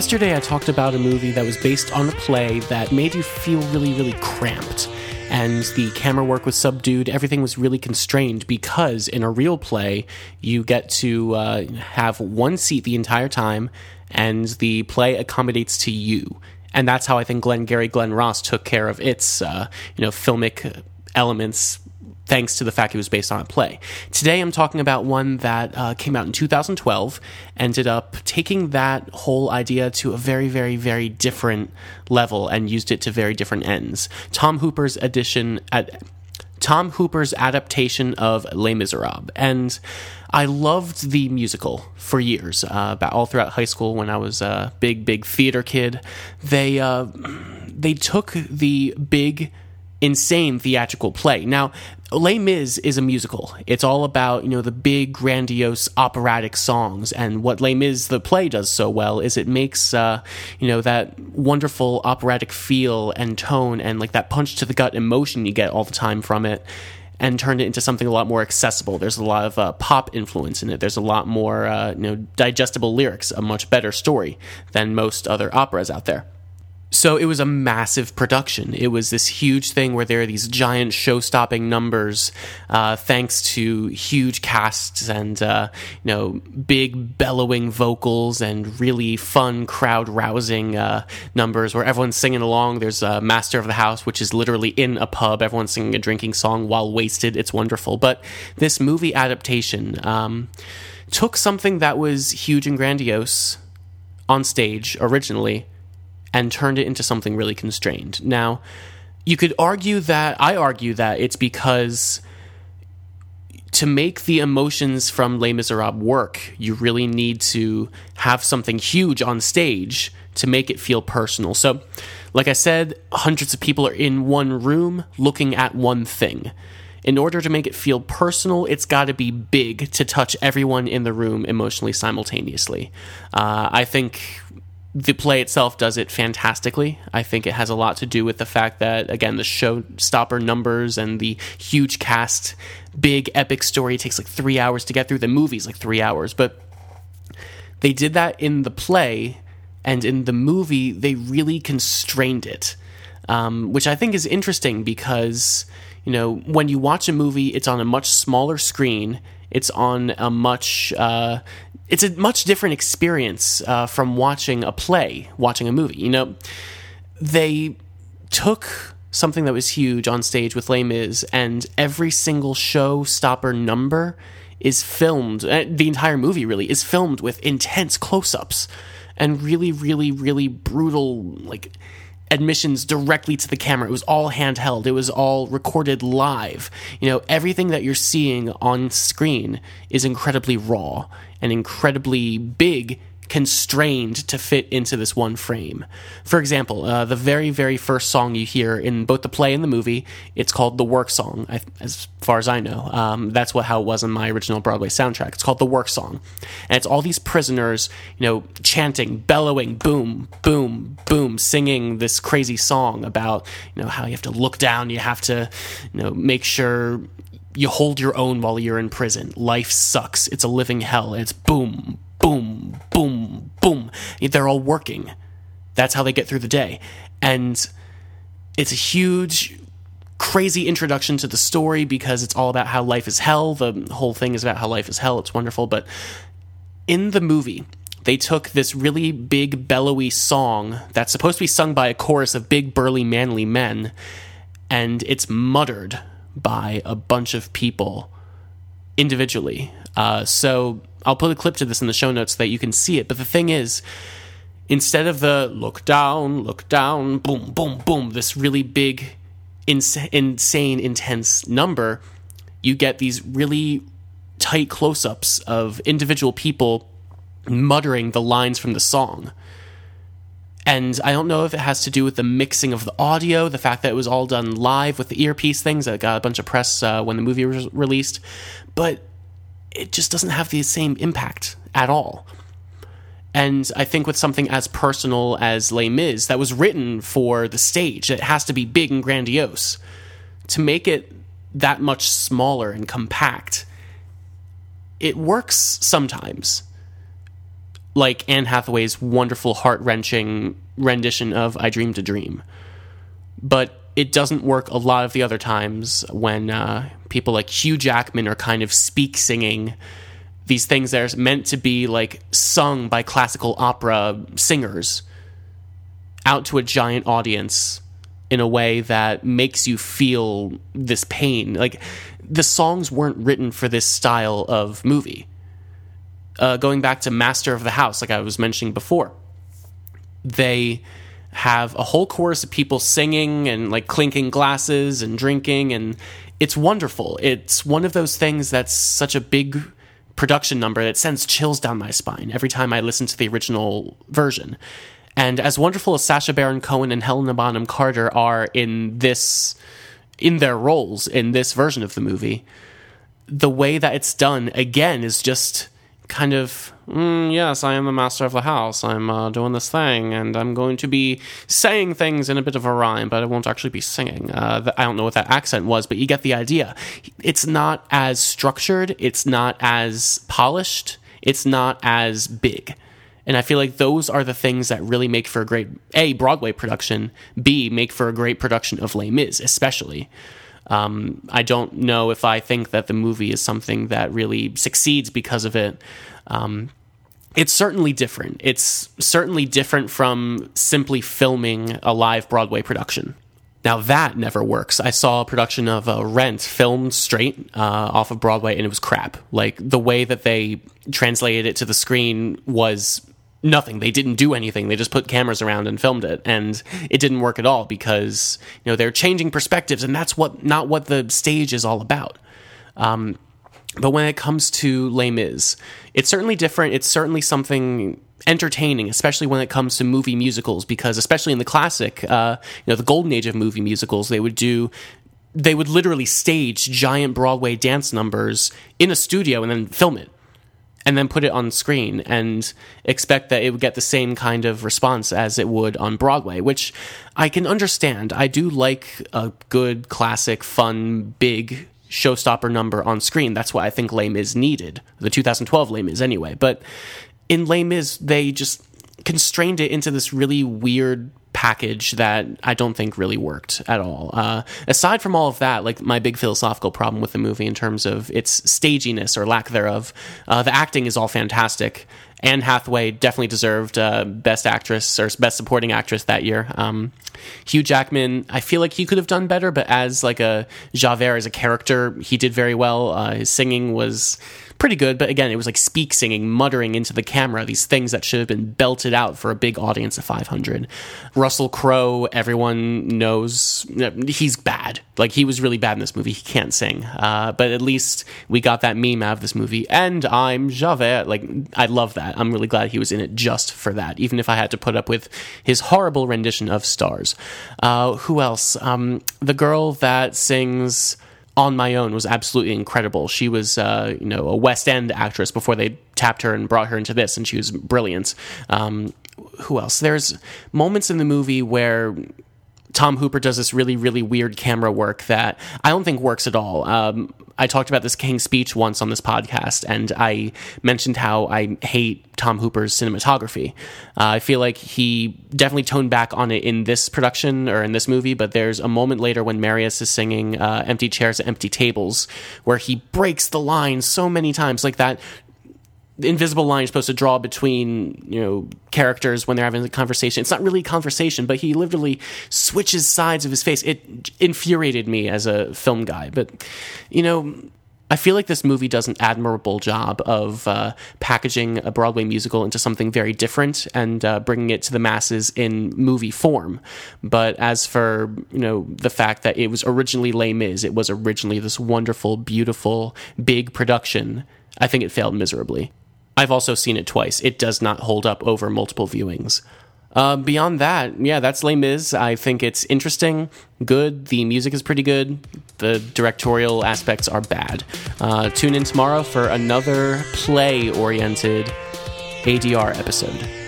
Yesterday, I talked about a movie that was based on a play that made you feel really, really cramped. And the camera work was subdued. Everything was really constrained because in a real play, you get to uh, have one seat the entire time, and the play accommodates to you. And that's how I think Glenn Glengarry Glen Ross took care of its, uh, you know, filmic elements thanks to the fact it was based on a play. Today I'm talking about one that uh, came out in 2012, ended up taking that whole idea to a very, very, very different level and used it to very different ends. Tom Hooper's edition at Tom Hooper's adaptation of Les Miserables. And I loved the musical for years, uh, about all throughout high school when I was a big, big theater kid. They, uh, they took the big insane theatrical play. Now, Les Mis is a musical. It's all about, you know, the big, grandiose operatic songs. And what Les Mis, the play, does so well is it makes, uh, you know, that wonderful operatic feel and tone and like that punch to the gut emotion you get all the time from it and turned it into something a lot more accessible. There's a lot of uh, pop influence in it. There's a lot more, uh, you know, digestible lyrics, a much better story than most other operas out there. So it was a massive production. It was this huge thing where there are these giant show-stopping numbers, uh, thanks to huge casts and uh, you know big bellowing vocals and really fun crowd-rousing uh, numbers where everyone's singing along. There's a Master of the House, which is literally in a pub. Everyone's singing a drinking song while wasted. It's wonderful. But this movie adaptation um, took something that was huge and grandiose on stage originally and turned it into something really constrained. Now, you could argue that, I argue that it's because to make the emotions from Les Miserables work, you really need to have something huge on stage to make it feel personal. So, like I said, hundreds of people are in one room looking at one thing. In order to make it feel personal, it's got to be big to touch everyone in the room emotionally simultaneously. Uh, I think the play itself does it fantastically. I think it has a lot to do with the fact that, again, the showstopper numbers and the huge cast, big epic story takes like three hours to get through. The movie's like three hours, but they did that in the play, and in the movie, they really constrained it, um, which I think is interesting because, you know, when you watch a movie, it's on a much smaller screen. It's on a much uh, it's a much different experience uh, from watching a play, watching a movie. You know, they took something that was huge on stage with Les Mis, and every single showstopper number is filmed. Uh, the entire movie really is filmed with intense close-ups and really, really, really brutal, like admissions directly to the camera. It was all handheld. It was all recorded live. You know, everything that you're seeing on screen is incredibly raw and incredibly big constrained to fit into this one frame. For example, uh, the very, very first song you hear in both the play and the movie, it's called the Work Song, as far as I know. Um, that's what how it was in my original Broadway soundtrack. It's called the Work Song, and it's all these prisoners, you know, chanting, bellowing, boom, boom, boom, singing this crazy song about you know how you have to look down, you have to, you know, make sure you hold your own while you're in prison. Life sucks. It's a living hell. It's boom, boom, boom, boom. They're all working. That's how they get through the day. And it's a huge, crazy introduction to the story because it's all about how life is hell. The whole thing is about how life is hell. It's wonderful. But in the movie, they took this really big, bellowy song that's supposed to be sung by a chorus of big, burly, manly men, and it's muttered by a bunch of people individually. Uh, so I'll put a clip to this in the show notes so that you can see it. But the thing is, instead of the look down, look down, boom, boom, boom, this really big, ins- insane, intense number, you get these really tight close ups of individual people muttering the lines from the song. And I don't know if it has to do with the mixing of the audio, the fact that it was all done live with the earpiece things that got a bunch of press uh, when the movie was released, but it just doesn't have the same impact at all. And I think with something as personal as Les Mis, that was written for the stage, it has to be big and grandiose. To make it that much smaller and compact, it works sometimes like Anne Hathaway's wonderful, heart wrenching rendition of I Dreamed a Dream. But it doesn't work a lot of the other times when uh, people like Hugh Jackman are kind of speak singing these things that are meant to be like sung by classical opera singers out to a giant audience in a way that makes you feel this pain. Like the songs weren't written for this style of movie. Uh, going back to Master of the House, like I was mentioning before, they have a whole chorus of people singing and like clinking glasses and drinking, and it's wonderful. It's one of those things that's such a big production number that sends chills down my spine every time I listen to the original version. And as wonderful as Sacha Baron Cohen and Helena Bonham Carter are in this, in their roles in this version of the movie, the way that it's done again is just kind of mm, yes i am the master of the house. I'm uh, doing this thing and i'm going to be saying things in a bit of a rhyme but i won't actually be singing. Uh, i don't know what that accent was but you get the idea. It's not as structured. It's not as polished. It's not as big. And I feel like those are the things that really make for a great A, Broadway production, B, make for a great production of Les Mis, especially. Um, I don't know if I think that the movie is something that really succeeds because of it. Um, it's certainly different. It's certainly different from simply filming a live Broadway production. Now that never works. I saw a production of uh, Rent filmed straight uh, off of Broadway, and it was crap. Like the way that they translated it to the screen was nothing. They didn't do anything. They just put cameras around and filmed it, and it didn't work at all because you know they're changing perspectives, and that's what not what the stage is all about. Um, but when it comes to Les Mis, it's certainly different. It's certainly something entertaining, especially when it comes to movie musicals, because especially in the classic, uh, you know, the golden age of movie musicals, they would do they would literally stage giant Broadway dance numbers in a studio and then film it and then put it on screen and expect that it would get the same kind of response as it would on Broadway, which I can understand. I do like a good, classic, fun, big showstopper number on screen. That's why I think Les Mis needed. The 2012 Les Mis anyway. But in Les Mis they just constrained it into this really weird package that I don't think really worked at all. Uh, aside from all of that, like my big philosophical problem with the movie in terms of its staginess or lack thereof, uh, the acting is all fantastic. Anne Hathaway definitely deserved uh, Best Actress or Best Supporting Actress that year. Um, Hugh Jackman, I feel like he could have done better, but as like a Javert as a character, he did very well. Uh, his singing was pretty good, but again, it was like speak singing, muttering into the camera, these things that should have been belted out for a big audience of 500. Russell Crowe, everyone knows he's bad. Like, he was really bad in this movie. He can't sing. Uh, but at least we got that meme out of this movie. And I'm Javert. Like, I love that. I'm really glad he was in it just for that, even if I had to put up with his horrible rendition of Stars. Uh, who else? Um, the girl that sings on my own was absolutely incredible. She was, uh, you know, a West End actress before they tapped her and brought her into this, and she was brilliant. Um, who else? There's moments in the movie where Tom Hooper does this really, really weird camera work that I don't think works at all. Um, I talked about this King's Speech once on this podcast, and I mentioned how I hate Tom Hooper's cinematography. Uh, I feel like he definitely toned back on it in this production or in this movie, but there's a moment later when Marius is singing uh, Empty Chairs, Empty Tables, where he breaks the line so many times, like that invisible line you're supposed to draw between you know characters when they're having a conversation. It's not really a conversation, but he literally switches sides of his face. It infuriated me as a film guy, but you know. I feel like this movie does an admirable job of uh, packaging a Broadway musical into something very different and uh, bringing it to the masses in movie form. But as for you know the fact that it was originally Les Mis, it was originally this wonderful, beautiful, big production. I think it failed miserably. I've also seen it twice. It does not hold up over multiple viewings. Uh, beyond that, yeah, that's Les Mis. I think it's interesting, good. The music is pretty good. The directorial aspects are bad. Uh, tune in tomorrow for another play oriented ADR episode.